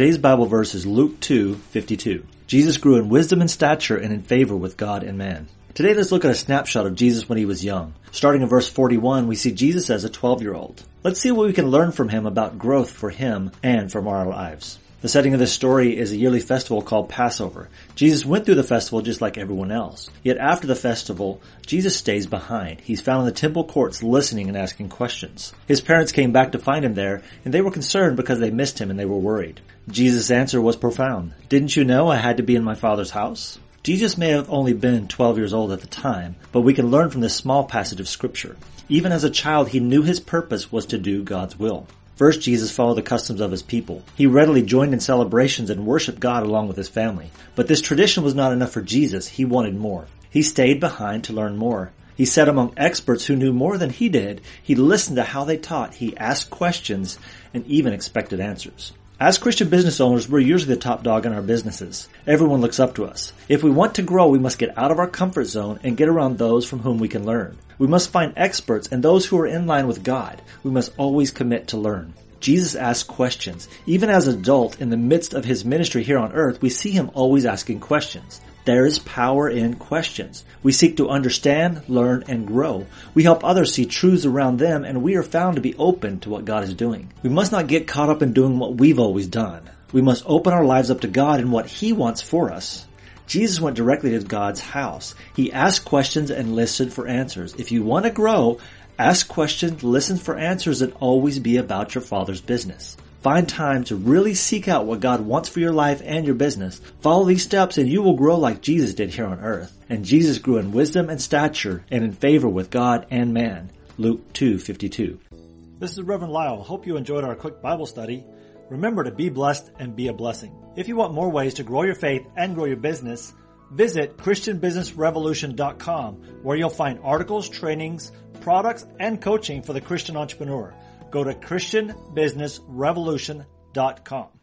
Today's Bible verse is Luke 2:52. Jesus grew in wisdom and stature and in favor with God and man. Today let's look at a snapshot of Jesus when he was young. Starting in verse 41, we see Jesus as a 12-year-old. Let's see what we can learn from him about growth for him and from our lives. The setting of this story is a yearly festival called Passover. Jesus went through the festival just like everyone else. Yet after the festival, Jesus stays behind. He's found in the temple courts listening and asking questions. His parents came back to find him there, and they were concerned because they missed him and they were worried. Jesus' answer was profound. Didn't you know I had to be in my father's house? Jesus may have only been 12 years old at the time, but we can learn from this small passage of scripture. Even as a child, he knew his purpose was to do God's will. First, Jesus followed the customs of his people. He readily joined in celebrations and worshiped God along with his family. But this tradition was not enough for Jesus. He wanted more. He stayed behind to learn more. He sat among experts who knew more than he did. He listened to how they taught. He asked questions and even expected answers. As Christian business owners, we're usually the top dog in our businesses. Everyone looks up to us. If we want to grow, we must get out of our comfort zone and get around those from whom we can learn. We must find experts and those who are in line with God. We must always commit to learn. Jesus asked questions. Even as adult in the midst of his ministry here on earth, we see him always asking questions. There is power in questions. We seek to understand, learn, and grow. We help others see truths around them, and we are found to be open to what God is doing. We must not get caught up in doing what we've always done. We must open our lives up to God and what He wants for us. Jesus went directly to God's house. He asked questions and listened for answers. If you want to grow, ask questions, listen for answers, and always be about your Father's business. Find time to really seek out what God wants for your life and your business. Follow these steps and you will grow like Jesus did here on earth. And Jesus grew in wisdom and stature and in favor with God and man. Luke 2:52. This is Reverend Lyle. Hope you enjoyed our quick Bible study. Remember to be blessed and be a blessing. If you want more ways to grow your faith and grow your business, visit christianbusinessrevolution.com where you'll find articles, trainings, products, and coaching for the Christian entrepreneur go to christianbusinessrevolution.com.